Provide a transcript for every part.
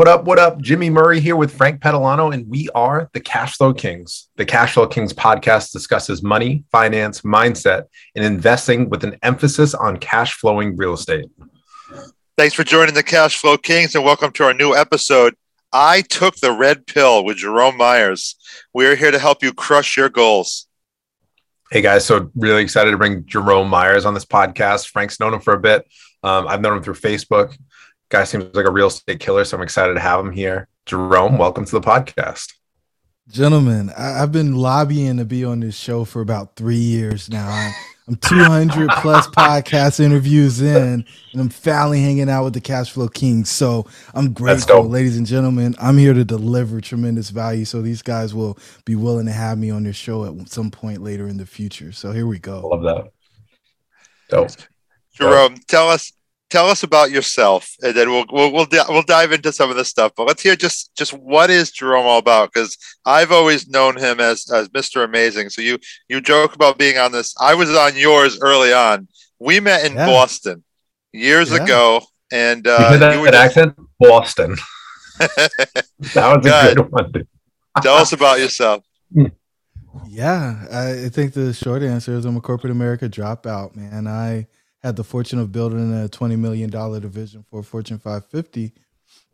What up? What up? Jimmy Murray here with Frank Petalano, and we are the Cash Flow Kings. The Cash Flow Kings podcast discusses money, finance, mindset, and investing with an emphasis on cash flowing real estate. Thanks for joining the Cash Flow Kings, and welcome to our new episode. I took the red pill with Jerome Myers. We are here to help you crush your goals. Hey guys, so really excited to bring Jerome Myers on this podcast. Frank's known him for a bit. Um, I've known him through Facebook. Guy seems like a real estate killer, so I'm excited to have him here. Jerome, welcome to the podcast. Gentlemen, I, have been lobbying to be on this show for about three years now. I'm, I'm 200 plus podcast interviews in, and I'm finally hanging out with the Cash Flow Kings. So I'm grateful, ladies and gentlemen. I'm here to deliver tremendous value. So these guys will be willing to have me on their show at some point later in the future. So here we go. Love that. Dope. Jerome, tell us tell us about yourself, and then we'll we'll we'll, we'll dive into some of the stuff. But let's hear just just what is Jerome all about? Because I've always known him as as Mr. Amazing. So you you joke about being on this. I was on yours early on. We met in yeah. Boston years yeah. ago, and uh, you that, you that just... accent, Boston. that was a good one. Tell us about yourself. Yeah, I think the short answer is I'm a corporate America dropout, man. I had the fortune of building a $20 million division for Fortune 550.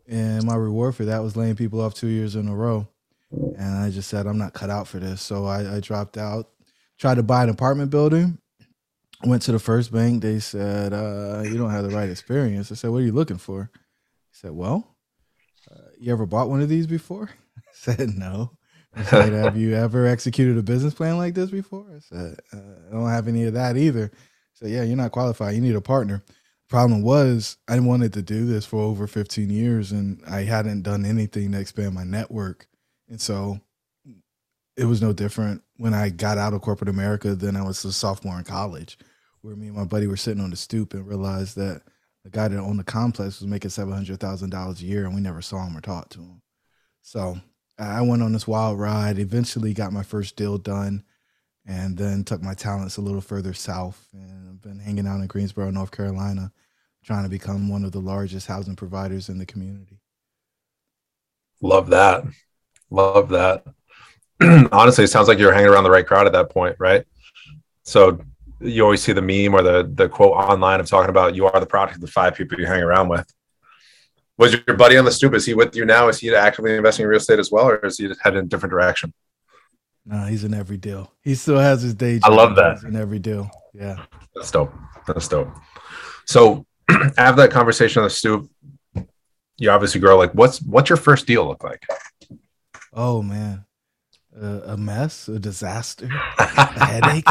And my reward for that was laying people off two years in a row. And I just said, I'm not cut out for this. So I, I dropped out, tried to buy an apartment building, went to the first bank. They said, uh, You don't have the right experience. I said, What are you looking for? He said, Well, uh, you ever bought one of these before? I said, No. I said, Have you ever executed a business plan like this before? I said, uh, I don't have any of that either. So yeah, you're not qualified. You need a partner. Problem was, I wanted to do this for over 15 years, and I hadn't done anything to expand my network. And so, it was no different when I got out of corporate America than I was a sophomore in college, where me and my buddy were sitting on the stoop and realized that the guy that owned the complex was making seven hundred thousand dollars a year, and we never saw him or talked to him. So I went on this wild ride. Eventually, got my first deal done and then took my talents a little further south and I've been hanging out in Greensboro, North Carolina, trying to become one of the largest housing providers in the community. Love that. Love that. Honestly, it sounds like you're hanging around the right crowd at that point, right? So you always see the meme or the the quote online of talking about you are the product of the five people you hang around with. Was your buddy on the stoop? Is he with you now? Is he actively investing in real estate as well, or is he headed in a different direction? No, he's in every deal. He still has his day job. I love that. He's in every deal. Yeah. That's dope. That's dope. So have that conversation on the stoop, you obviously grow. Like, what's what's your first deal look like? Oh man, uh, a mess, a disaster, a headache.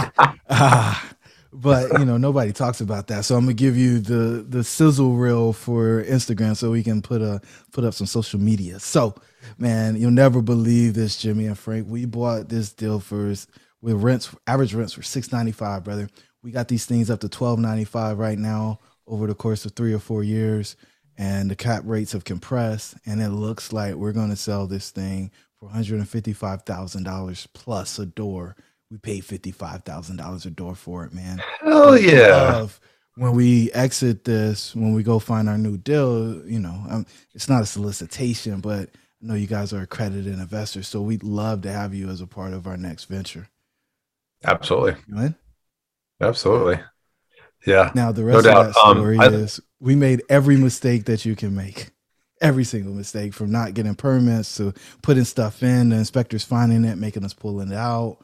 Ah, but you know nobody talks about that. So I'm gonna give you the the sizzle reel for Instagram, so we can put a put up some social media. So man, you'll never believe this, Jimmy and Frank. We bought this deal first with rents, average rents for six ninety five, brother. We got these things up to twelve ninety five right now over the course of three or four years, and the cap rates have compressed, and it looks like we're going to sell this thing for one hundred and fifty five thousand dollars plus a door. We paid fifty five thousand dollars a door for it, man. Hell yeah! when we exit this, when we go find our new deal, you know, um, it's not a solicitation, but I know you guys are accredited investors, so we'd love to have you as a part of our next venture. Absolutely. Absolutely. Yeah. Now the rest no of that story um, I, is we made every mistake that you can make. Every single mistake from not getting permits to putting stuff in, the inspectors finding it, making us pulling it out,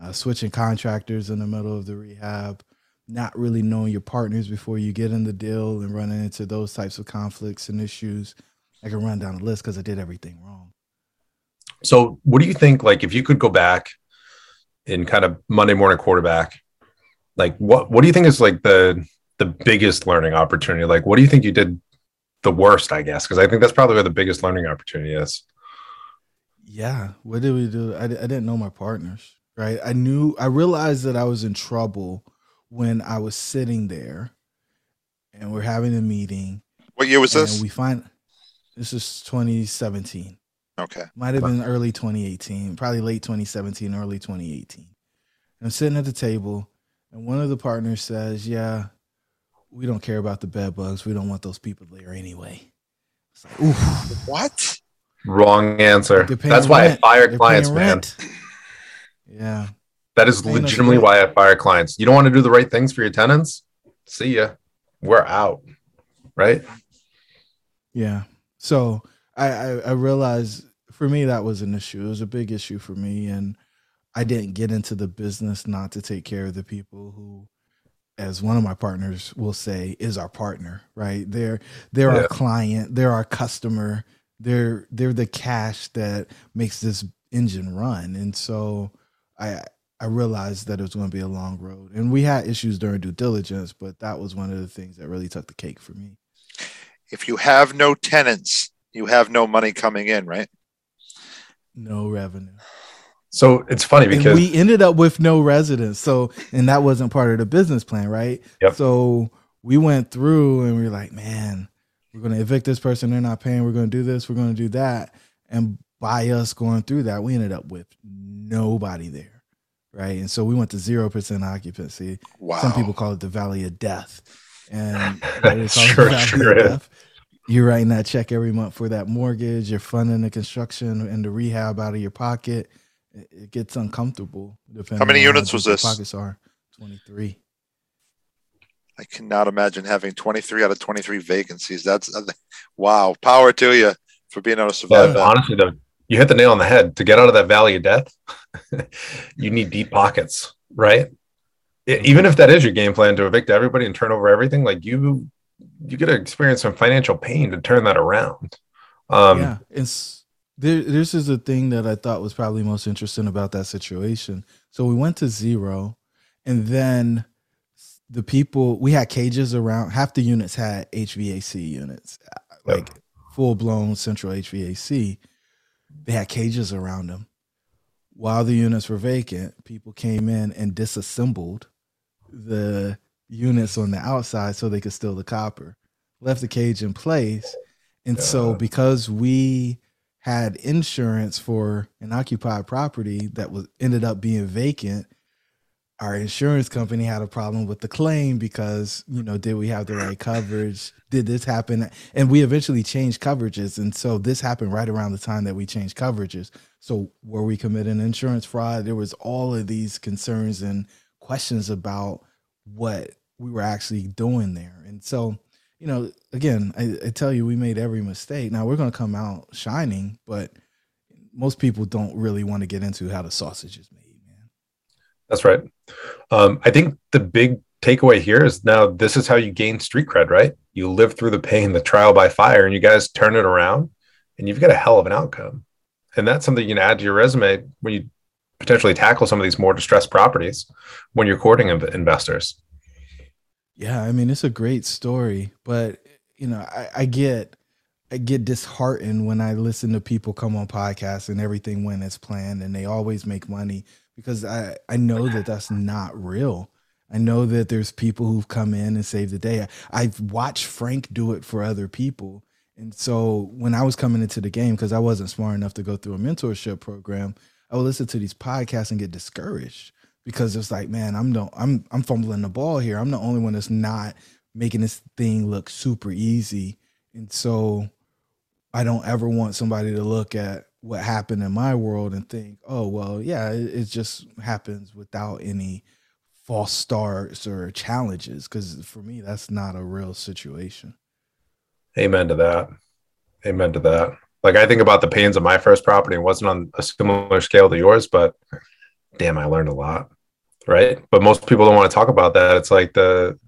uh, switching contractors in the middle of the rehab, not really knowing your partners before you get in the deal and running into those types of conflicts and issues. I can run down the list because I did everything wrong. So, what do you think? Like, if you could go back in kind of Monday morning quarterback, like what what do you think is like the the biggest learning opportunity? Like, what do you think you did the worst? I guess because I think that's probably where the biggest learning opportunity is. Yeah, what did we do? I, I didn't know my partners, right? I knew I realized that I was in trouble when I was sitting there and we're having a meeting. What year was this? We find this is 2017. Okay. Might have been early 2018, probably late 2017, early 2018. I'm sitting at the table, and one of the partners says, Yeah, we don't care about the bed bugs. We don't want those people there anyway. Like, Oof. What? Wrong answer. That's why I fire They're clients, man. rent. Yeah. That is legitimately why I fire clients. You don't want to do the right things for your tenants? See ya. We're out. Right? Yeah. So I, I I realized for me that was an issue. It was a big issue for me, and I didn't get into the business not to take care of the people who, as one of my partners will say, is our partner. Right? They're they're Yeah. our client. They're our customer. They're they're the cash that makes this engine run. And so I I realized that it was going to be a long road, and we had issues during due diligence, but that was one of the things that really took the cake for me. If you have no tenants, you have no money coming in, right? No revenue. So it's funny and because we ended up with no residents. So, and that wasn't part of the business plan, right? Yep. So we went through and we are like, man, we're going to evict this person. They're not paying. We're going to do this. We're going to do that. And by us going through that, we ended up with nobody there, right? And so we went to zero percent occupancy. Wow. Some people call it the Valley of Death, and why they call it Sure, sure of is. Death. You're writing that check every month for that mortgage. You're funding the construction and the rehab out of your pocket. It, it gets uncomfortable. Depending many on units deep was this? Pockets are twenty three. I cannot imagine having 23 out of 23 vacancies. That's uh, wow. Power to you for being able to survive but honestly though, you hit the nail on the head. To get out of that valley of death, you need deep pockets, right? E- Even if that is your game plan to evict everybody and turn over everything, like you you get to experience some financial pain to turn that around. Um yeah, it's there, this is the thing that I thought was probably most interesting about that situation. So we went to zero, and then the people we had cages around. Half the units had HVAC units, Yep. like full blown central HVAC. They had cages around them. While the units were vacant, people came in and disassembled the units on the outside so they could steal the copper. Left the cage in place. And so because we had insurance for an occupied property that was ended up being vacant, our insurance company had a problem with the claim because, you know, did we have the right coverage? Did this happen? And we eventually changed coverages. And so this happened right around the time that we changed coverages. So were we committing insurance fraud? There was all of these concerns and questions about what we were actually doing there. And so, you know, again, I, I tell you, we made every mistake. Now we're going to come out shining, but most people don't really want to get into how the sausage is made, man. That's right. Um, I think the big takeaway here is now this is how you gain street cred, right? You live through the pain, the trial by fire, and you guys turn it around, and you've got a hell of an outcome. And that's something you can add to your resume when you potentially tackle some of these more distressed properties when you're courting inv- investors. Yeah, I mean it's a great story, but you know, I, I get I get disheartened when I listen to people come on podcasts and everything went as planned and they always make money because I I know that that's not real. I know that there's people who've come in and saved the day. I've watched Frank do it for other people. And so when I was coming into the game, because I wasn't smart enough to go through a mentorship program, I would listen to these podcasts and get discouraged because it's like, man, I'm I'm I'm fumbling the ball here. I'm the only one that's not making this thing look super easy. And so I don't ever want somebody to look at what happened in my world and think, oh well, yeah, it, it just happens without any false starts or challenges. Because for me, that's not a real situation. Amen to that. Amen to that. Like I think about the pains of my first property. It wasn't on a similar scale to yours, but damn, I learned a lot. Right. But most people don't want to talk about that. It's like the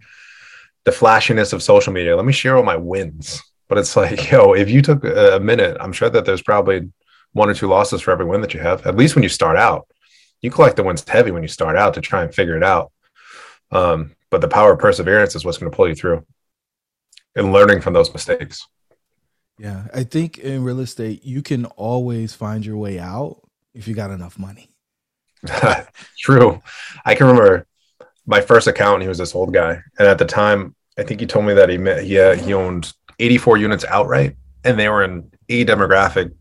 the flashiness of social media. Let me share all my wins. But it's like, yo, if you took a minute, I'm sure that there's probably one or two losses for every win that you have. At least when you start out, you collect the wins heavy when you start out to try and figure it out. Um, but the power of perseverance is what's going to pull you through and learning from those mistakes. Yeah, I think in real estate, you can always find your way out if you got enough money. True. I can remember my first account. He was this old guy, and at the time, I think he told me that he met, he uh, he owned 84 units outright, and they were in A demographic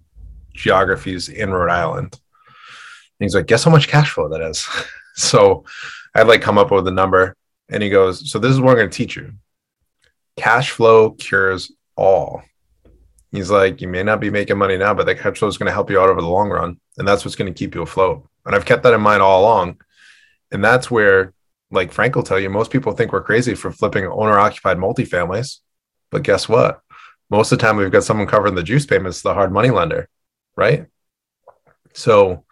geographies in Rhode Island. And he's like, "Guess how much cash flow that is?" so I'd like come up with a number, and he goes, "So this is what I'm going to teach you. Cash flow cures all." He's like, you may not be making money now, but that cash flow is going to help you out over the long run. And that's what's going to keep you afloat. And I've kept that in mind all along. And that's where, like Frank will tell you, most people think we're crazy for flipping owner occupied multifamilies. But guess what? Most of the time, we've got someone covering the juice payments, the hard money lender, right? So,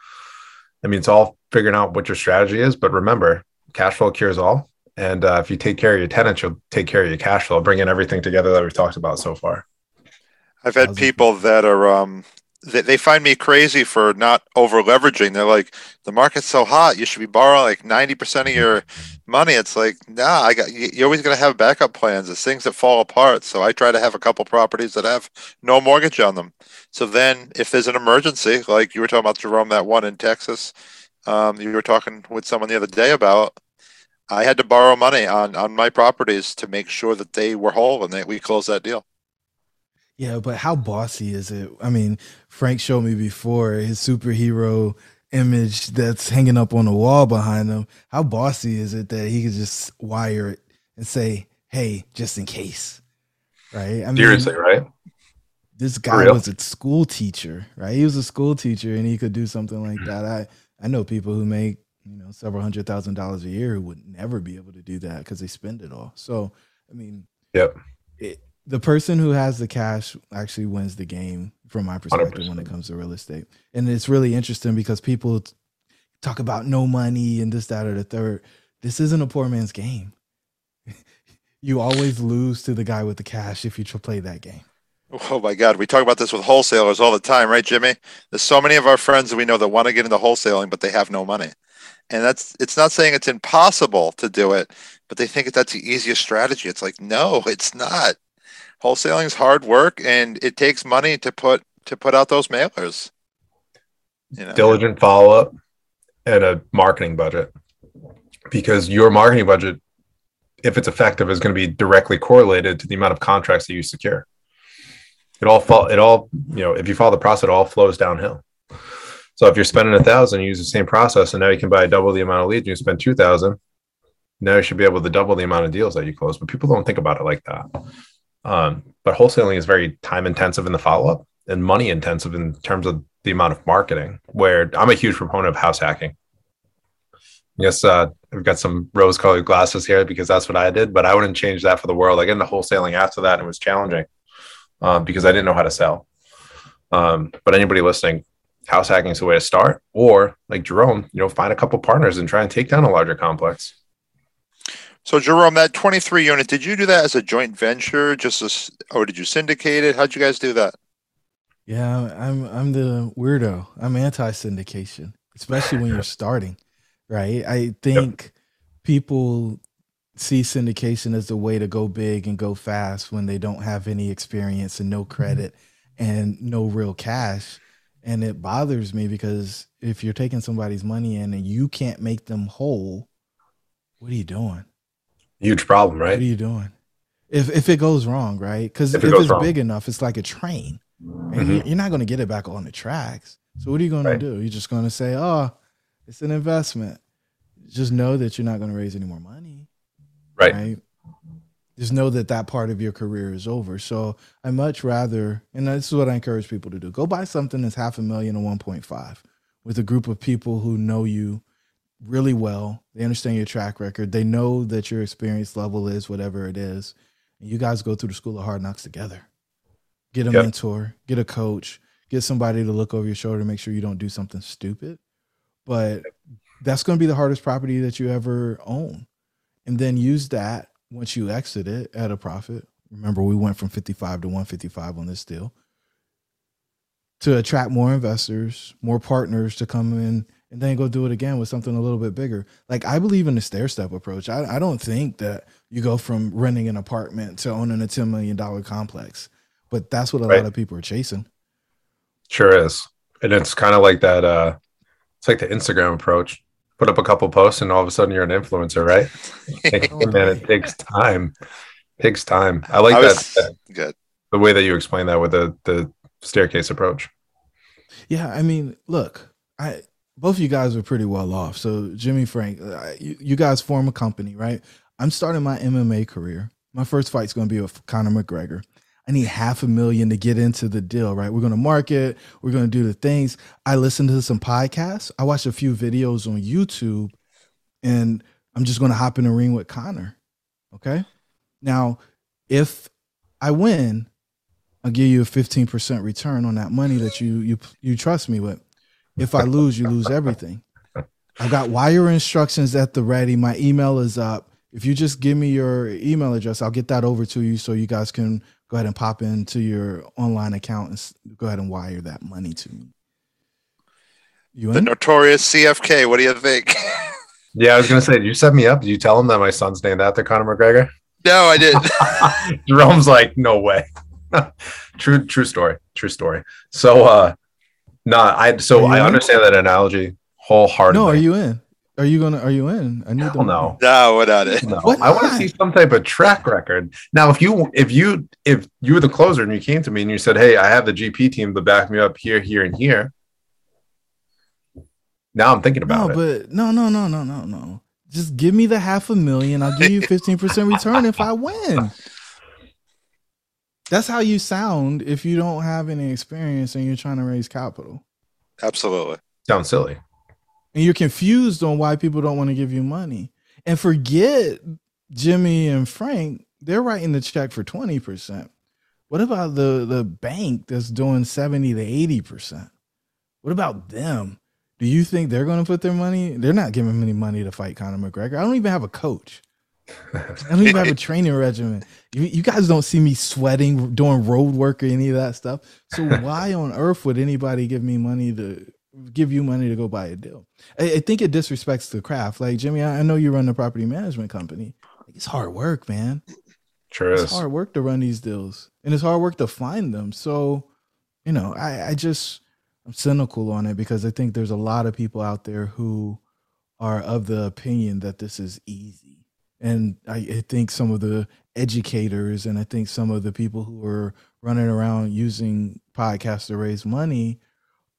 I mean, it's all figuring out what your strategy is. But remember, cash flow cures all. And uh, if you take care of your tenants, you'll take care of your cash flow, bringing everything together that we've talked about so far. I've had people that are um they, they find me crazy for not over leveraging. They're like, the market's so hot, you should be borrowing like ninety percent of your money. It's like, nah, I got you're always gonna have backup plans. It's things that fall apart. So I try to have a couple properties that have no mortgage on them. So then, if there's an emergency, like you were talking about Jerome, that one in Texas, um, you were talking with someone the other day about. I had to borrow money on on my properties to make sure that they were whole and that we closed that deal. Yeah, but how bossy is it? I mean, Frank showed me before his superhero image that's hanging up on the wall behind him. How bossy is it that he could just wire it and say, "Hey, just in case." Right? I mean, seriously, right? This guy was a school teacher, right? He was a school teacher and he could do something like mm-hmm. that. I I know people who make, you know, several hundred thousand dollars a year who would never be able to do that because they spend it all. So, I mean, yep. It, the person who has the cash actually wins the game from my perspective 100%. when it comes to real estate. And it's really interesting because people talk about no money and this, that, or the third. This isn't a poor man's game. you always lose to the guy with the cash if you play that game. Oh my God, we talk about this with wholesalers all the time, right, Jimmy? There's so many of our friends that we know that want to get into wholesaling, but they have no money. And that's it's not saying it's impossible to do it, but they think that's the easiest strategy. It's like, no, it's not wholesaling is hard work and it takes money to put to put out those mailers. You know? diligent follow-up and a marketing budget. Because your marketing budget if it's effective is going to be directly correlated to the amount of contracts that you secure. It all fall it all you know if you follow the process it all flows downhill. So if you're spending a thousand you use the same process and now you can buy double the amount of leads you spend two thousand now you should be able to double the amount of deals that you close. But people don't think about it like that um, but wholesaling is very time intensive in the follow up and money intensive in terms of the amount of marketing. Where I'm a huge proponent of house hacking. Yes, uh, I've got some rose colored glasses here because that's what I did, but I wouldn't change that for the world. I got into wholesaling after that, and it was challenging um, because I didn't know how to sell. Um, but anybody listening, house hacking is the way to start. Or like Jerome, you know, find a couple partners and try and take down a larger complex. So Jerome, that 23 unit, did you do that as a joint venture, just as, or did you syndicate it? How'd you guys do that? Yeah, I'm I'm the weirdo. I'm anti syndication, especially when you're starting, right? I think yep. people see syndication as the way to go big and go fast when they don't have any experience and no mm-hmm. credit and no real cash. And it bothers me because if you're taking somebody's money in and you can't make them whole, what are you doing? Huge problem, right? What are you doing? If if it goes wrong, right? Because if, if it's wrong. big enough, it's like a train, and mm-hmm. you're not going to get it back on the tracks. So what are you going right. to do? You're just going to say, "Oh, it's an investment." Just know that you're not going to raise any more money, right? right? Just know that that part of your career is over. So I much rather, and this is what I encourage people to do: go buy something that's half a million or 1.5 with a group of people who know you really well. They understand your track record. They know that your experience level is whatever it is. And you guys go through the school of hard knocks together. Get a yep. mentor, get a coach, get somebody to look over your shoulder to make sure you don't do something stupid. But that's going to be the hardest property that you ever own. And then use that once you exit it at a profit. Remember, we went from 55 to 155 on this deal to attract more investors, more partners to come in and then go do it again with something a little bit bigger. Like I believe in the stair step approach. I, I don't think that you go from renting an apartment to owning a $10 million complex, but that's what a right. lot of people are chasing. Sure is. And it's kind of like that. Uh, it's like the Instagram approach. Put up a couple posts and all of a sudden you're an influencer, right? man, it takes time. It takes time. I like I was, that. Good. The way that you explain that with the, the staircase approach. Yeah. I mean, look, I, both of you guys are pretty well off. So Jimmy Frank, uh, you, you guys form a company, right? I'm starting my MMA career. My first fight's going to be with Conor McGregor. I need half a million to get into the deal, right? We're going to market, we're going to do the things. I listened to some podcasts, I watched a few videos on YouTube, and I'm just going to hop in the ring with Conor. Okay. Now, if I win, I'll give you a 15% return on that money that you you you trust me with. If I lose, you lose everything. I've got wire instructions at the ready. My email is up. If you just give me your email address, I'll get that over to you so you guys can go ahead and pop into your online account and go ahead and wire that money to me. You the notorious CFK. What do you think? Yeah, I was gonna say, did you set me up? Did you tell him that my son's named after Conor McGregor? No, I didn't. Jerome's like, no way. true, true story. True story. So uh no, I so I in? understand that analogy wholeheartedly. No, are you in? Are you gonna? Are you in? I need to know. No, without it. No. I want to see some type of track record. Now, if you if you if you were the closer and you came to me and you said, "Hey, I have the GP team to back me up here, here, and here," now I'm thinking about no, it. but no, no, no, no, no, no. Just give me the half a million. I'll give you 15 percent return if I win. That's how you sound if you don't have any experience and you're trying to raise capital. Absolutely. Sounds silly and you're confused on why people don't want to give you money. And forget Jimmy and Frank, they're writing the check for 20%. What about the the bank that's doing 70 to 80%? What about them? Do you think they're going to put their money? They're not giving any money to fight Conor McGregor. I don't even have a coach. I don't even have a training regimen. You, you, guys don't see me sweating, doing road work or any of that stuff. So why on earth would anybody give me money to give you money to go buy a deal. I, I think it disrespects the craft. Like Jimmy, I, I know you run a property management company. It's hard work, man. Sure it's hard work to run these deals, and it's hard work to find them. So, you know, I, I just I'm cynical on it because I think there's a lot of people out there who are of the opinion that this is easy. And I, I, think some of the educators and I think some of the people who are running around using podcasts to raise money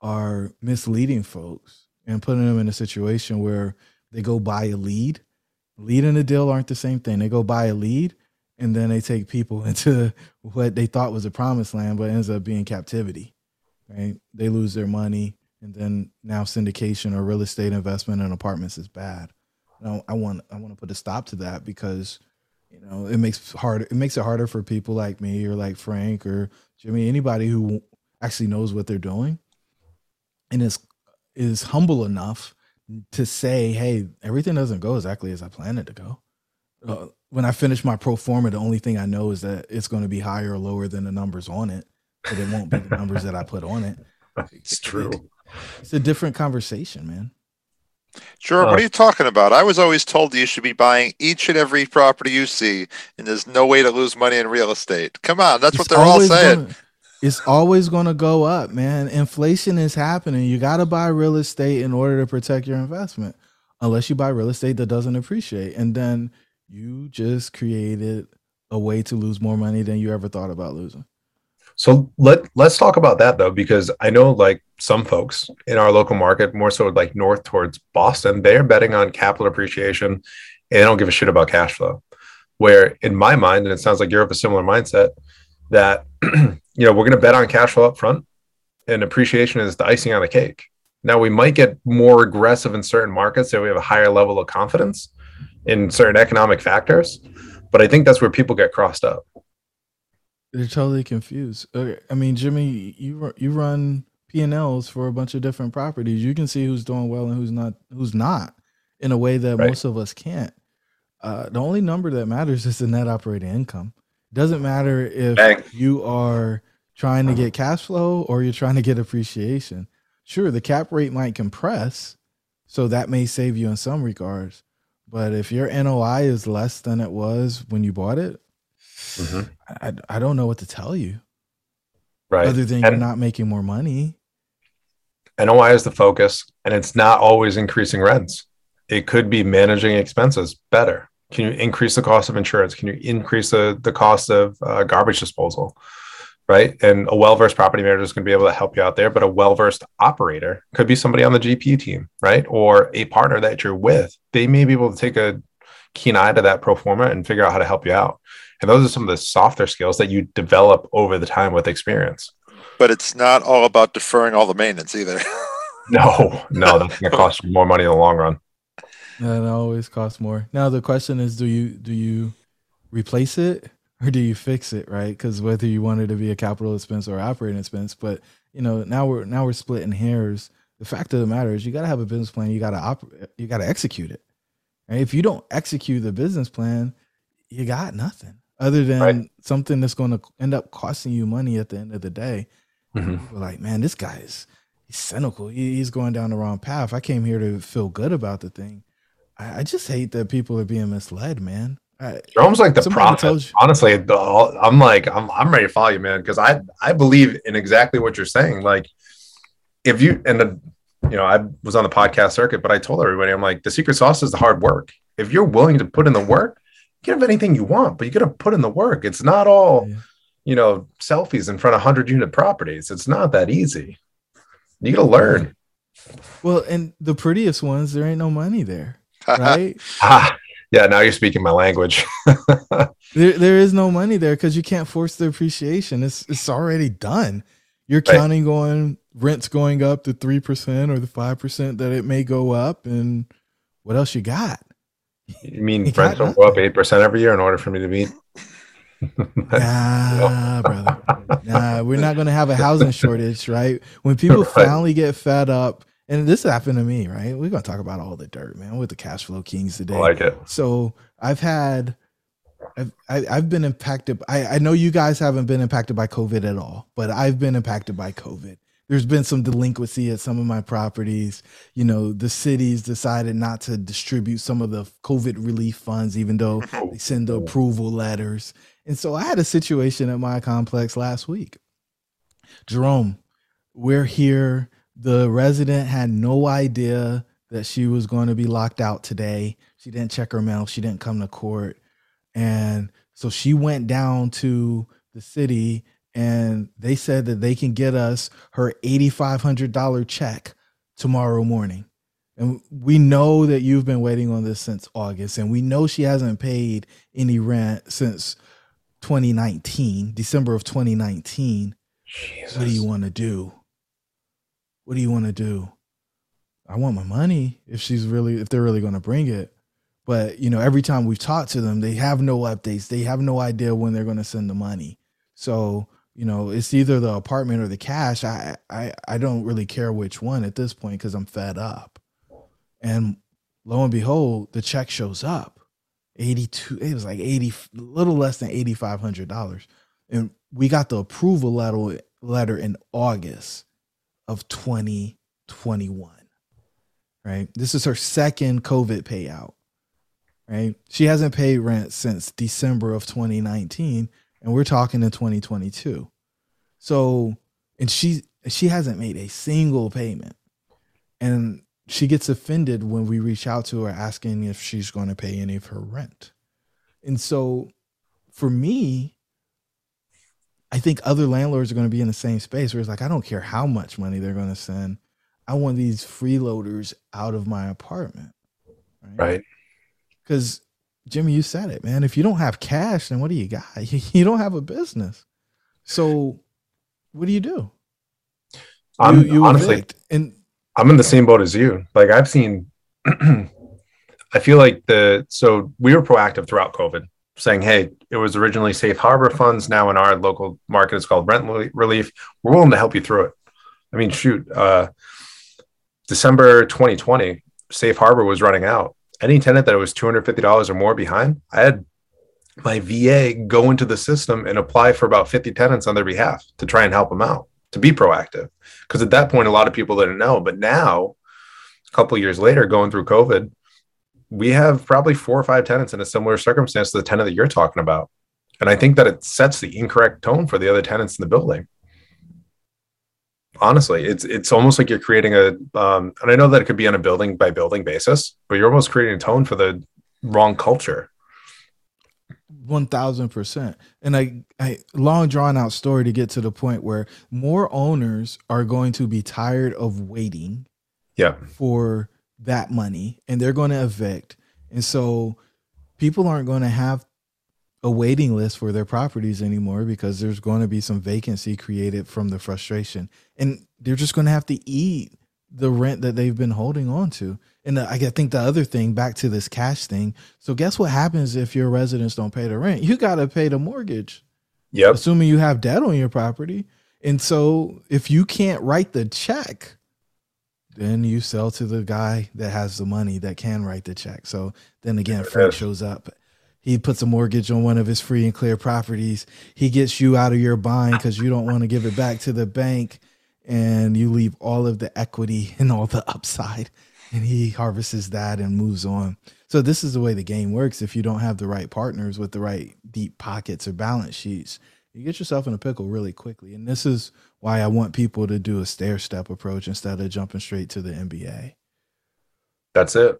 are misleading folks and putting them in a situation where they go buy a lead. Lead and a deal aren't the same thing. They go buy a lead and then they take people into what they thought was a promised land, but ends up being captivity. Right? They lose their money, and then now syndication or real estate investment in apartments is bad. I, I want I want to put a stop to that because you know it makes hard it makes it harder for people like me or like Frank or Jimmy, anybody who actually knows what they're doing and is is humble enough to say, "Hey, everything doesn't go exactly as I planned it to go." Uh, when I finish my pro forma, the only thing I know is that it's going to be higher or lower than the numbers on it, but it won't be the numbers that I put on it. It's true. it's a different conversation, man. Sure. Uh, what are you talking about? I was always told that you should be buying each and every property you see, and there's no way to lose money in real estate. Come on, that's what they're all saying. Gonna, it's always going to go up, man. Inflation is happening. You got to buy real estate in order to protect your investment, unless you buy real estate that doesn't appreciate. And then you just created a way to lose more money than you ever thought about losing. So let let's talk about that though, because I know like some folks in our local market, more so like north towards Boston, they're betting on capital appreciation and they don't give a shit about cash flow. Where in my mind, and it sounds like you're of a similar mindset, that you know, we're going to bet on cash flow up front, and appreciation is the icing on the cake. Now, we might get more aggressive in certain markets so we have a higher level of confidence in certain economic factors, but I think that's where people get crossed up. They're totally confused. I mean, Jimmy, you you run P and Ls for a bunch of different properties. You can see who's doing well and who's not. Who's not in a way that right. most of us can't. Uh, the only number that matters is the net operating income. Doesn't matter if Dang. you are trying to get cash flow or you're trying to get appreciation. Sure, the cap rate might compress, so that may save you in some regards. But if your NOI is less than it was when you bought it, mm-hmm. I, I don't know what to tell you. Right. Other than and you're not making more money. NOI is the focus, and it's not always increasing rents. It could be managing expenses better. Can you increase the cost of insurance? Can you increase the, the cost of uh, garbage disposal? Right. And a well versed property manager is going to be able to help you out there, but a well versed operator could be somebody on the GP team, right? Or a partner that you're with. They may be able to take a keen eye to that pro forma and figure out how to help you out. And those are some of the softer skills that you develop over the time with experience. But it's not all about deferring all the maintenance either. no, no, that's gonna cost you more money in the long run. That always costs more. Now the question is, do you do you replace it or do you fix it? Right? Because whether you want it to be a capital expense or operating expense, but you know now we're now we're splitting hairs. The fact of the matter is, you got to have a business plan. You got to operate. You got to execute it. Right? If you don't execute the business plan, you got nothing other than right. something that's going to end up costing you money at the end of the day. Mm-hmm. like, man, this guy is he's cynical. He, he's going down the wrong path. I came here to feel good about the thing. I, I just hate that people are being misled, man. I, Jerome's like the prophet. Honestly, the, I'm like I'm I'm ready to follow you, man, because I I believe in exactly what you're saying. Like, if you and the you know I was on the podcast circuit, but I told everybody I'm like the secret sauce is the hard work. If you're willing to put in the work, you can have anything you want, but you got to put in the work. It's not all yeah. you know selfies in front of hundred unit properties. It's not that easy. You got to learn. Well, and the prettiest ones, there ain't no money there right? ah, yeah, now you're speaking my language. there, there is no money there because you can't force the appreciation. It's it's already done. You're right. counting on rents going up to three percent or the five percent that it may go up, and what else you got? You mean rents will go up eight percent every year in order for me to meet? nah, brother. Nah, we're not gonna have a housing shortage, right? When people right. finally get fed up and this happened to me, right? We're gonna talk about all the dirt, man. With the cash flow kings today. I like it. So I've had I've I, have i have been impacted. I, I know you guys haven't been impacted by COVID at all, but I've been impacted by COVID. There's been some delinquency at some of my properties. You know, the cities decided not to distribute some of the COVID relief funds, even though oh, they send the approval letters. And so I had a situation at my complex last week. Jerome, we're here the resident had no idea that she was going to be locked out today. She didn't check her mail. She didn't come to court. And so she went down to the city and they said that they can get us her $8,500 check tomorrow morning. And we know that you've been waiting on this since August, and we know she hasn't paid any rent since 2019, December of 2019. Jesus. What do you want to do? what do you want to do? I want my money if she's really if they're really going to bring it. But you know, every time we've talked to them, they have no updates. They have no idea when they're going to send the money. So you know, it's either the apartment or the cash. I I I don't really care which one at this point because I'm fed up. And lo and behold, the check shows up. 82 it was like 80 little less than $8500 and we got the approval letter letter in august of 2021. Right? This is her second COVID payout. Right? She hasn't paid rent since December of 2019 and we're talking in 2022. So, and she she hasn't made a single payment. And she gets offended when we reach out to her asking if she's going to pay any of her rent. And so for me, I think other landlords are going to be in the same space where it's like, I don't care how much money they're going to send. I want these freeloaders out of my apartment. Right. Because Jimmy, you said it, man. If you don't have cash, then what do you got? You don't have a business. So what do you do? I'm you, you honestly, and I'm in the same boat as you. Like I've seen, I feel like the, so we were proactive throughout COVID saying, hey, it was originally safe harbor funds. Now in our local market, it's called rent relief. We're willing to help you through it. I mean, shoot, uh, December 2020, safe harbor was running out. Any tenant that was $250 or more behind, I had my VA go into the system and apply for about 50 tenants on their behalf to try and help them out, to be proactive. Because at that point, a lot of people didn't know. But now, a couple years later, going through COVID, we have probably four or five tenants in a similar circumstance to the tenant that you're talking about. And I think that it sets the incorrect tone for the other tenants in the building. Honestly, it's it's almost like you're creating a, um, and I know that it could be on a building by building basis, but you're almost creating a tone for the wrong culture. One thousand percent. And I, I long drawn out story to get to the point where more owners are going to be tired of waiting. Yeah. For that money and they're going to evict. And so people aren't going to have a waiting list for their properties anymore because there's going to be some vacancy created from the frustration. And they're just going to have to eat the rent that they've been holding on to. And I think the other thing back to this cash thing. So guess what happens if your residents don't pay the rent? You got to pay the mortgage. Yep. assuming you have debt on your property. And so if you can't write the check then you sell to the guy that has the money that can write the check. So then again frank shows up he puts a mortgage on one of his free and clear properties. He gets you out of your bind because you don't want to give it back to the bank, and you leave all of the equity and all the upside. And he harvests that and moves on. So this is the way the game works. If you don't have the right partners with the right deep pockets or balance sheets, you get yourself in a pickle really quickly. And this is why I want people to do a stair step approach instead of jumping straight to the NBA. That's it.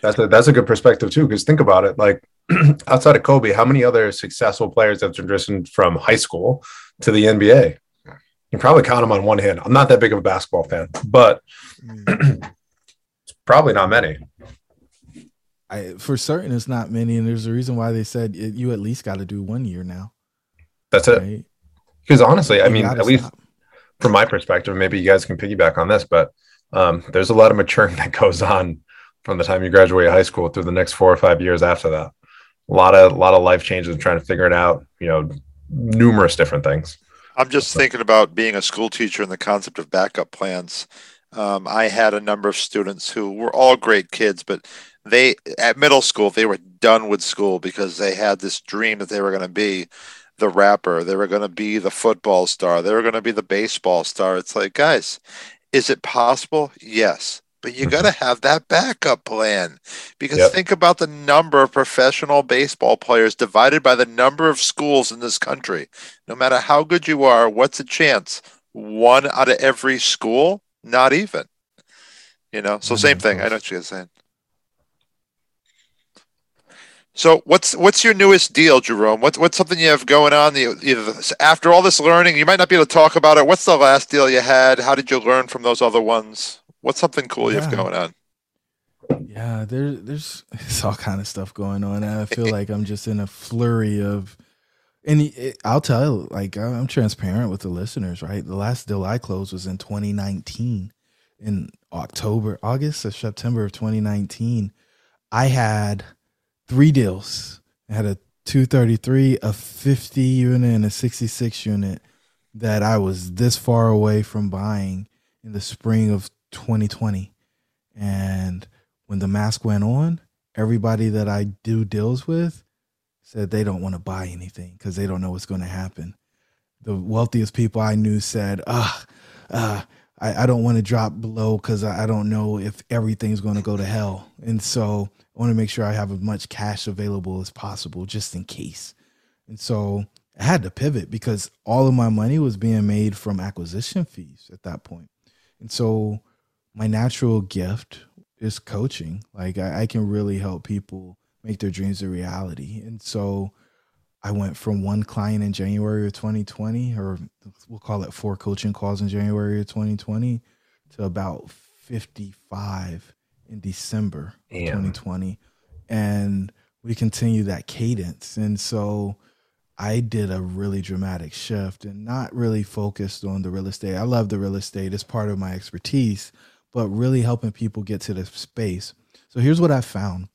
That's a that's a good perspective too. Because think about it, like outside of Kobe, how many other successful players have transitioned from high school to the NBA? You can probably count them on one hand. I'm not that big of a basketball fan, but it's probably not many. I, for certain, it's not many, and there's a reason why they said it, you at least got to do one year now. That's it. Right? Because honestly, I mean, at least from my perspective, maybe you guys can piggyback on this, but um, there's a lot of maturing that goes on from the time you graduate high school through the next four or five years after that. A lot of a lot of life changes and trying to figure it out. You know, numerous different things. I'm just thinking about being a school teacher and the concept of backup plans. Um, I had a number of students who were all great kids, but they at middle school they were done with school because they had this dream that they were going to be the rapper, they were going to be the football star, they were going to be the baseball star. It's like, guys, is it possible? Yes but you mm-hmm. got to have that backup plan because yep. think about the number of professional baseball players divided by the number of schools in this country. No matter how good you are, what's the chance? One out of every school? Not even. You know, so same thing. I mm-hmm. know what you're saying. So what's what's your newest deal, Jerome? What's what's something you have going on? You, after all this learning, you might not be able to talk about it. What's the last deal you had? How did you learn from those other ones? What's something cool yeah. you have going on? Yeah, there's there's it's all kind of stuff going on. I feel like I'm just in a flurry of, and it, I'll tell you, like I'm transparent with the listeners, right? The last deal I closed was in 2019, in October, August or September of 2019. I had three deals. I had a 233, a 50 unit, and a 66 unit that I was this far away from buying in the spring of 2020. And when the mask went on, everybody that I do deals with said they don't want to buy anything because they don't know what's going to happen. The wealthiest people I knew said, ah, uh, I, I don't want to drop below because I, I don't know if everything's going to go to hell. And so I want to make sure I have as much cash available as possible just in case. And so I had to pivot because all of my money was being made from acquisition fees at that point. And so my natural gift is coaching. Like I, I, can really help people make their dreams a reality. And so I went from one client in January of 2020, or we'll call it four coaching calls in January of 2020, to about 55 in December of 2020. And we continue that cadence. And so I did a really dramatic shift and not really focused on the real estate. I love the real estate, it's part of my expertise but really helping people get to the space. So here's what I found.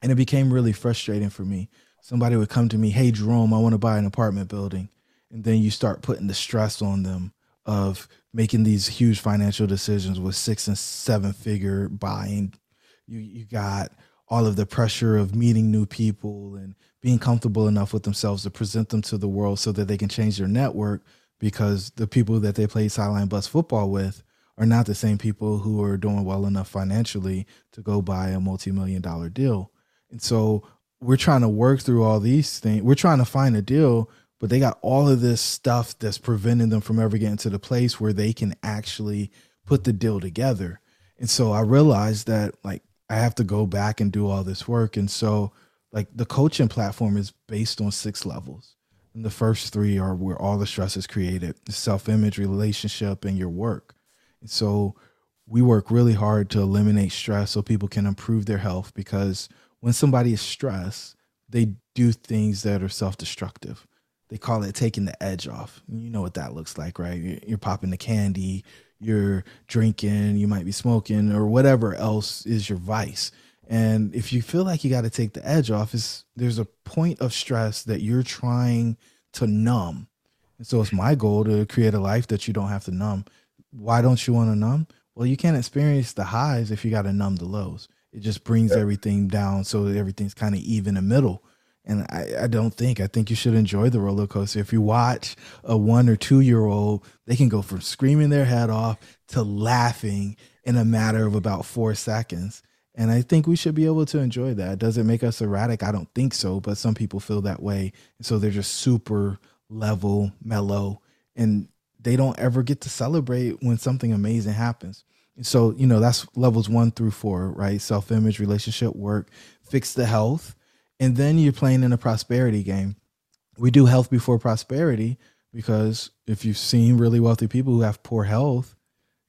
And it became really frustrating for me. Somebody would come to me, Hey, Jerome, I want to buy an apartment building. And then you start putting the stress on them of making these huge financial decisions with six and seven figure buying. You, you got all of the pressure of meeting new people and being comfortable enough with themselves to present them to the world so that they can change their network because the people that they play sideline bus football with are not the same people who are doing well enough financially to go buy a multi-million dollar deal. And so we're trying to work through all these things. We're trying to find a deal, but they got all of this stuff that's preventing them from ever getting to the place where they can actually put the deal together. And so I realized that like I have to go back and do all this work. And so like the coaching platform is based on six levels. And the first three are where all the stress is created self image, relationship, and your work. So we work really hard to eliminate stress so people can improve their health because when somebody is stressed, they do things that are self-destructive. They call it taking the edge off. You know what that looks like, right? You're, you're popping the candy, you're drinking, you might be smoking, or whatever else is your vice. And if you feel like you got to take the edge off, is there's a point of stress that you're trying to numb. And so it's my goal to create a life that you don't have to numb. Why don't you want to numb? Well, you can't experience the highs if you got to numb the lows. It just brings everything down so that everything's kind of even in the middle. And I, I don't think, I think you should enjoy the roller coaster. If you watch a one or two year old, they can go from screaming their head off to laughing in a matter of about four seconds. And I think we should be able to enjoy that. Does it make us erratic? I don't think so, but some people feel that way. And so they're just super level, mellow, and they don't ever get to celebrate when something amazing happens. So, you know, that's levels one through four, right? Self image, relationship, work, fix the health. And then you're playing in a prosperity game. We do health before prosperity because if you've seen really wealthy people who have poor health,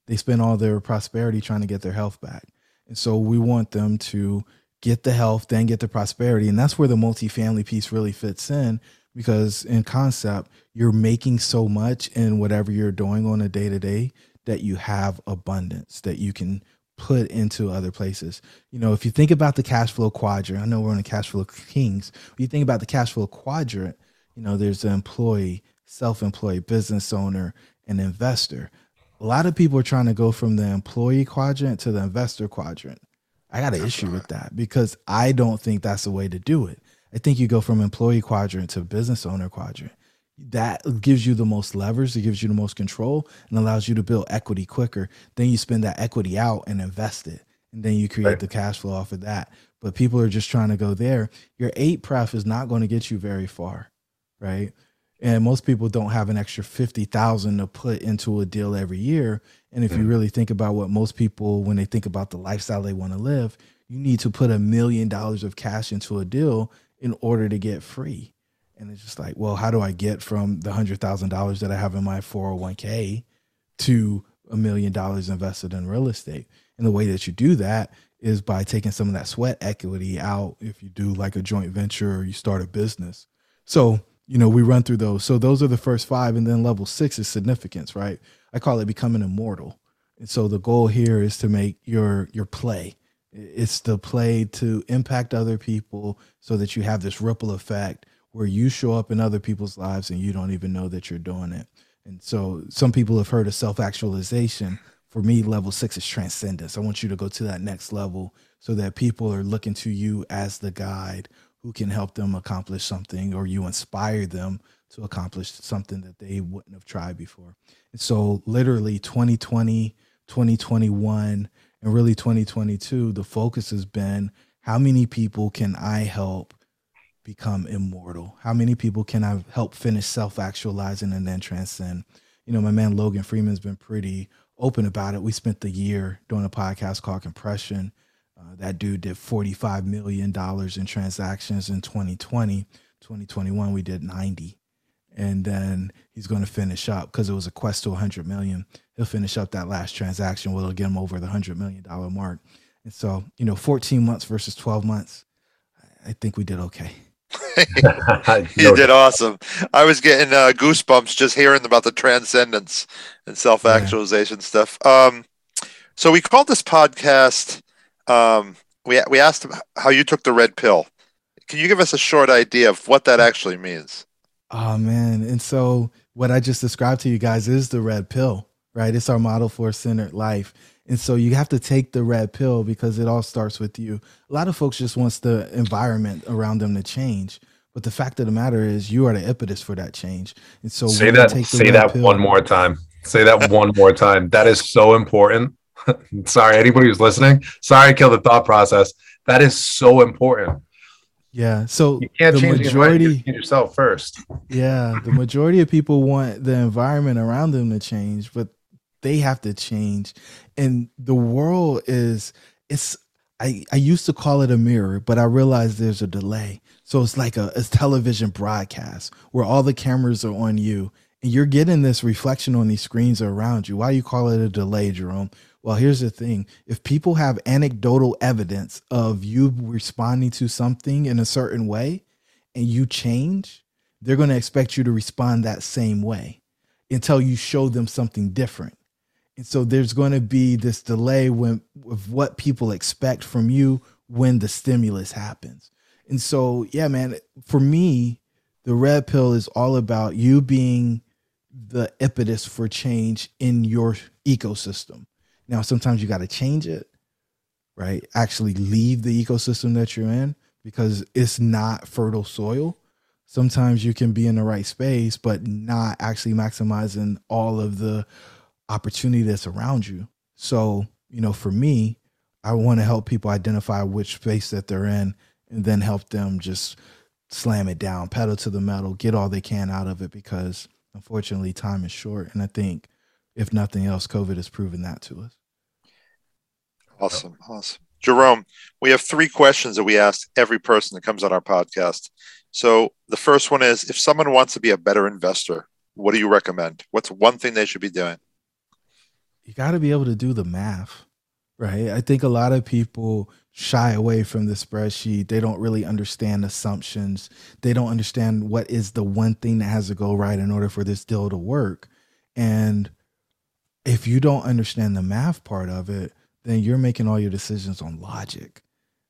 they spend all their prosperity trying to get their health back. And so we want them to get the health, then get the prosperity. And that's where the multifamily piece really fits in because in concept, you're making so much in whatever you're doing on a day to day that you have abundance that you can put into other places. You know, if you think about the cash flow quadrant, I know we're on the cash flow kings. When you think about the cash flow quadrant, you know, there's the employee, self-employed, business owner, and investor. A lot of people are trying to go from the employee quadrant to the investor quadrant. I got an issue with that because I don't think that's the way to do it. I think you go from employee quadrant to business owner quadrant. That gives you the most levers, it gives you the most control, and allows you to build equity quicker. Then you spend that equity out and invest it, and then you create right. the cash flow off of that. But people are just trying to go there. Your eight pref is not going to get you very far, right? And most people don't have an extra fifty thousand to put into a deal every year. And if mm. you really think about what most people, when they think about the lifestyle they want to live, you need to put a million dollars of cash into a deal in order to get free. And it's just like, well, how do I get from the hundred thousand dollars that I have in my 401k to a million dollars invested in real estate? And the way that you do that is by taking some of that sweat equity out if you do like a joint venture or you start a business. So, you know, we run through those. So those are the first five. And then level six is significance, right? I call it becoming immortal. And so the goal here is to make your your play it's the play to impact other people so that you have this ripple effect where you show up in other people's lives and you don't even know that you're doing it. And so some people have heard of self actualization. For me, level six is transcendence. I want you to go to that next level so that people are looking to you as the guide who can help them accomplish something or you inspire them to accomplish something that they wouldn't have tried before. And so, literally, 2020, 2021, and really 2022 the focus has been how many people can i help become immortal? How many people can i help finish self-actualizing and then transcend? You know my man logan freeman's been pretty open about it. We spent the year doing a podcast called compression. Uh, that dude did 45 million dollars in transactions in 2020 2021 we did 90 and then he's going to finish up because it was a quest to 100 million. He'll finish up that last transaction where it'll get him over the 100 million dollar mark. And so you know 14 months versus 12 months i think we did okay. You did awesome. I was getting uh, goosebumps just hearing about the transcendence and self-actualization yeah. stuff. Um, so we called this podcast um, we, we asked how you took the red pill. Can you give us a short idea of what that actually means Oh man. And so what I just described to you guys is the red pill, right? It's our model for centered life. And so you have to take the red pill because it all starts with you. A lot of folks just wants the environment around them to change. But the fact of the matter is you are the impetus for that change. And so say that say that pill, one more time. Say that one more time. That is so important. sorry, anybody who's listening. Sorry, I killed the thought process. That is so important yeah. So you can't the change majority yourself first. Yeah, the majority of people want the environment around them to change, but they have to change. And the world is it's I, I used to call it a mirror, but I realized there's a delay. So it's like a, a television broadcast where all the cameras are on you and you're getting this reflection on these screens around you. Why you call it a delay, Jerome? Well, here's the thing if people have anecdotal evidence of you responding to something in a certain way, and you change, they're going to expect you to respond that same way until you show them something different. And so there's going to be this delay when of what people expect from you when the stimulus happens. And so, yeah, man, for me, the red pill is all about you being the impetus for change in your ecosystem. Now, sometimes you got to change it, right? Actually, leave the ecosystem that you're in because it's not fertile soil. Sometimes you can be in the right space, but not actually maximizing all of the opportunity that's around you. So, you know, for me, I want to help people identify which space that they're in and then help them just slam it down, pedal to the metal, get all they can out of it because unfortunately time is short. And I think if nothing else, COVID has proven that to us. Awesome. Awesome. Jerome, we have three questions that we ask every person that comes on our podcast. So the first one is if someone wants to be a better investor, what do you recommend? What's one thing they should be doing? You got to be able to do the math, right? I think a lot of people shy away from the spreadsheet. They don't really understand assumptions. They don't understand what is the one thing that has to go right in order for this deal to work. And if you don't understand the math part of it, then you're making all your decisions on logic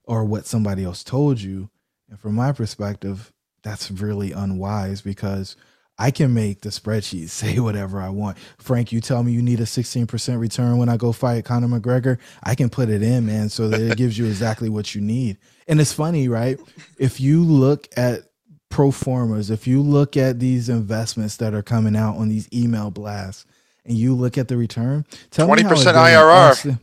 or what somebody else told you. And from my perspective, that's really unwise because I can make the spreadsheet say whatever I want. Frank, you tell me you need a 16% return when I go fight Conor McGregor. I can put it in, man, so that it gives you exactly what you need. And it's funny, right? If you look at pro formas, if you look at these investments that are coming out on these email blasts and you look at the return, tell 20% me 20% IRR. Austin,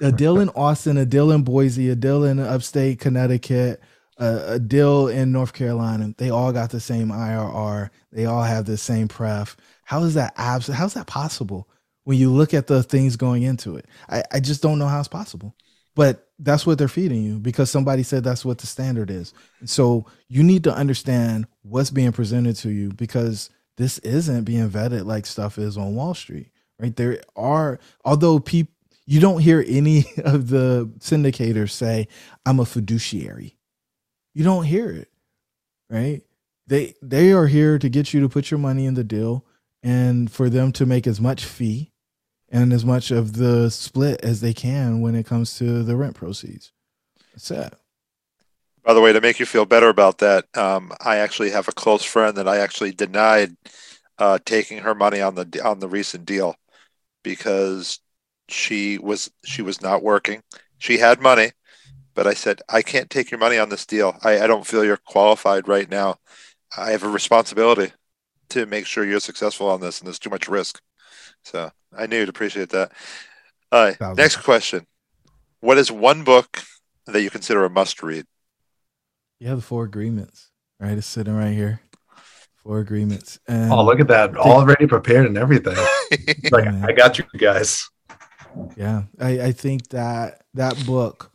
a deal in Austin, a deal in Boise, a deal in upstate Connecticut, a, a, deal in North Carolina. They all got the same IRR. They all have the same pref. How is that abs- How's that possible when you look at the things going into it? I, I just don't know how it's possible. But that's what they're feeding you because somebody said that's what the standard is. so you need to understand what's being presented to you because this isn't being vetted like stuff is on Wall Street. Right? There are although people you don't hear any of the syndicators say, I'm a fiduciary. You don't hear it, right? They they are here to get you to put your money in the deal and for them to make as much fee and as much of the split as they can when it comes to the rent proceeds. That's it. By the way, to make you feel better about that, um, I actually have a close friend that I actually denied uh, taking her money on the on the recent deal because she was she was not working. She had money, but I said, I can't take your money on this deal. I, I don't feel you're qualified right now. I have a responsibility to make sure you're successful on this, and there's too much risk. So I knew you'd appreciate that. All right. Next question. What is one book that you consider a must read? Yeah, the four agreements, right? It's sitting right here. Four agreements. And oh, look at that. Already prepared and everything. like, I got you guys. Yeah. I, I think that that book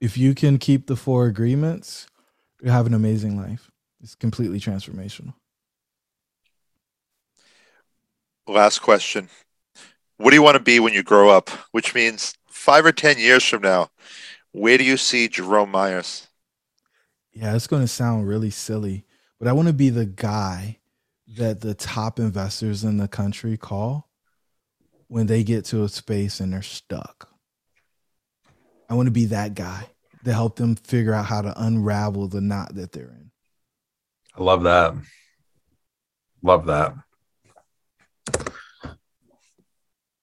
if you can keep the four agreements, you have an amazing life. It's completely transformational. Last question. What do you want to be when you grow up? Which means five or 10 years from now, where do you see Jerome Myers? Yeah, it's going to sound really silly, but I want to be the guy that the top investors in the country call when they get to a space and they're stuck. I want to be that guy to help them figure out how to unravel the knot that they're in. I love that. Love that.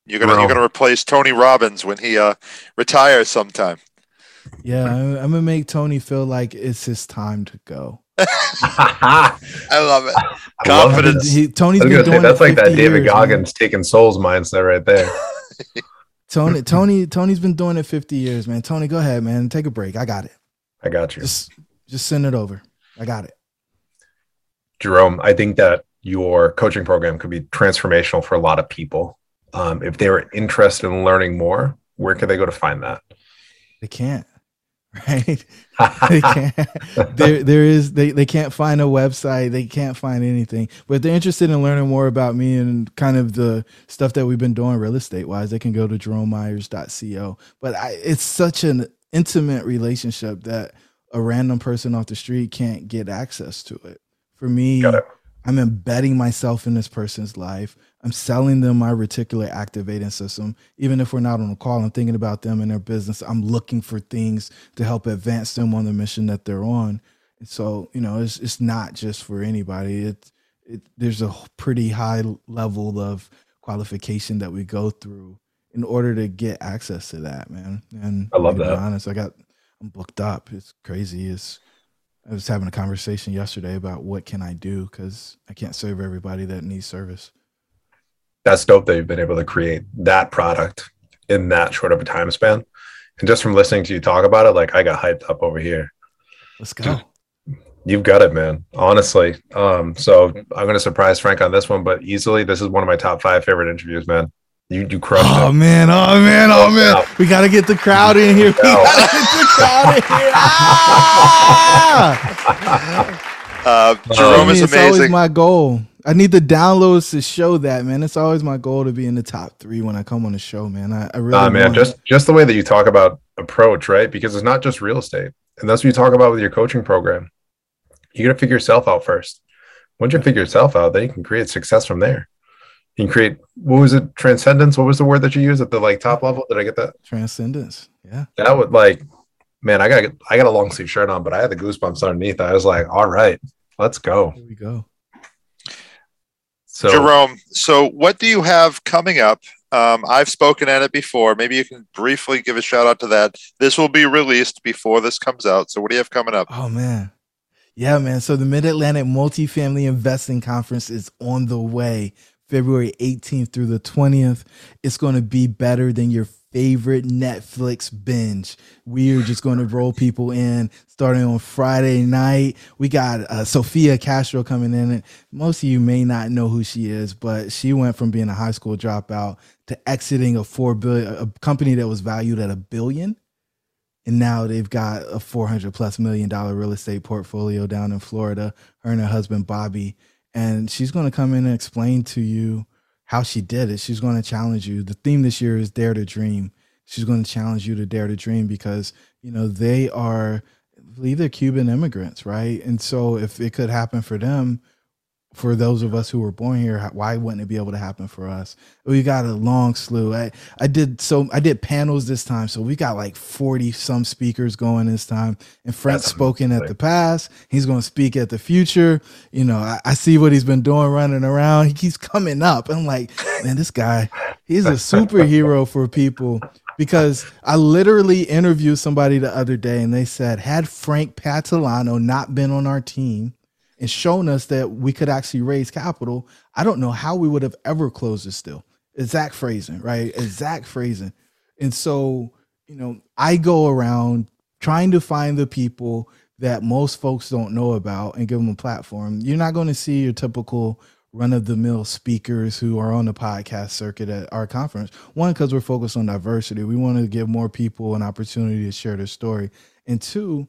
You're gonna you're gonna replace Tony Robbins when he uh retires sometime. Yeah, I'm, I'm, gonna make Tony feel like it's his time to go. I love it. Confidence. He, Tony's been doing say, that's like that David years, Goggins man. taking souls mindset right there. Tony, Tony, Tony's been doing it 50 years, man. Tony, go ahead, man. Take a break. I got it. I got you. Just, just send it over. I got it. Jerome, I think that your coaching program could be transformational for a lot of people. Um, if they were interested in learning more, where can they go to find that? They can't. right? they can't. there, there is. They, they can't find a website. They can't find anything. But if they're interested in learning more about me and kind of the stuff that we've been doing real estate wise. They can go to jeromemyers.co. But I, it's such an intimate relationship that a random person off the street can't get access to it. For me, I'm embedding myself in this person's life. I'm selling them my reticular activating system. Even if we're not on a call, I'm thinking about them and their business. I'm looking for things to help advance them on the mission that they're on. And so, you know, it's it's not just for anybody. It's it, there's a pretty high level of qualification that we go through in order to get access to that, man. And I love that. honest, I got I'm booked up. It's crazy. It's I was having a conversation yesterday about what can I do because I can't serve everybody that needs service that's dope that you've been able to create that product in that short of a time span. And just from listening to you talk about it, like I got hyped up over here. Let's go. You've got it, man. Honestly. Um, so I'm gonna surprise Frank on this one, but easily this is one of my top five favorite interviews, man. You you crushed oh, it. man, oh man, oh man. We gotta get the crowd in here. We gotta get the crowd in here. Ah! Uh, Jerome is amazing. It's always my goal. I need the downloads to show that, man. It's always my goal to be in the top three when I come on the show, man. I, I really, uh, man, just just the way that you talk about approach, right? Because it's not just real estate, and that's what you talk about with your coaching program. You got to figure yourself out first. Once you figure yourself out, then you can create success from there. You can create what was it? Transcendence. What was the word that you used at the like top level? Did I get that? Transcendence. Yeah. That would like, man. I got I got a long sleeve shirt on, but I had the goosebumps underneath. I was like, all right, let's go. Here we go. So, Jerome, so what do you have coming up? Um, I've spoken at it before. Maybe you can briefly give a shout out to that. This will be released before this comes out. So, what do you have coming up? Oh, man. Yeah, man. So, the Mid Atlantic Multifamily Investing Conference is on the way February 18th through the 20th. It's going to be better than your favorite Netflix binge. We are just going to roll people in starting on Friday night. We got uh, Sophia Castro coming in. And most of you may not know who she is, but she went from being a high school dropout to exiting a four billion a company that was valued at a billion. And now they've got a 400 plus million dollar real estate portfolio down in Florida. Her and her husband, Bobby. And she's going to come in and explain to you how she did it. She's going to challenge you. The theme this year is Dare to Dream. She's going to challenge you to dare to dream because, you know, they are, I believe they're Cuban immigrants, right? And so if it could happen for them, for those of us who were born here, why wouldn't it be able to happen for us? We got a long slew. I, I did so I did panels this time, so we got like forty some speakers going this time. And Frank's spoken at the past. He's going to speak at the future. You know, I, I, see what he's been doing running around. He keeps coming up. I'm like, man, this guy, he's a superhero for people because I literally interviewed somebody the other day, and they said, had Frank Patilano not been on our team and shown us that we could actually raise capital, I don't know how we would have ever closed this deal. Exact phrasing, right? Exact phrasing. And so, you know, I go around trying to find the people that most folks don't know about and give them a platform. You're not going to see your typical run of the mill speakers who are on the podcast circuit at our conference. One, because we're focused on diversity. We want to give more people an opportunity to share their story. And two,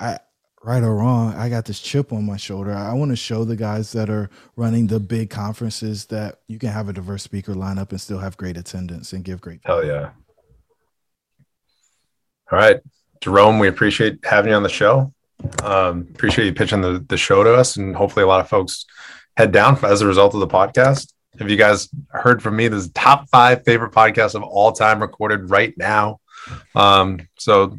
I, right or wrong, I got this chip on my shoulder. I want to show the guys that are running the big conferences that you can have a diverse speaker lineup and still have great attendance and give great. Hell yeah! All right, Jerome, we appreciate having you on the show. Um, appreciate you pitching the the show to us, and hopefully, a lot of folks head down as a result of the podcast. If you guys heard from me, this is top five favorite podcasts of all time recorded right now. Um, so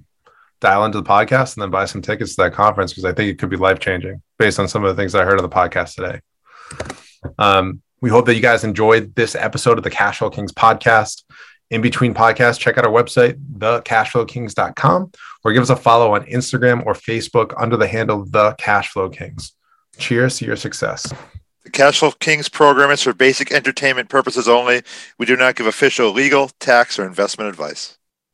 dial into the podcast and then buy some tickets to that conference because I think it could be life changing based on some of the things I heard on the podcast today. Um, we hope that you guys enjoyed this episode of the Cashflow Kings podcast. In between podcasts, check out our website, thecashflowkings.com, or give us a follow on Instagram or Facebook under the handle The Cashflow Kings. Cheers to your success. The Cashflow Kings program is for basic entertainment purposes only. We do not give official legal, tax, or investment advice.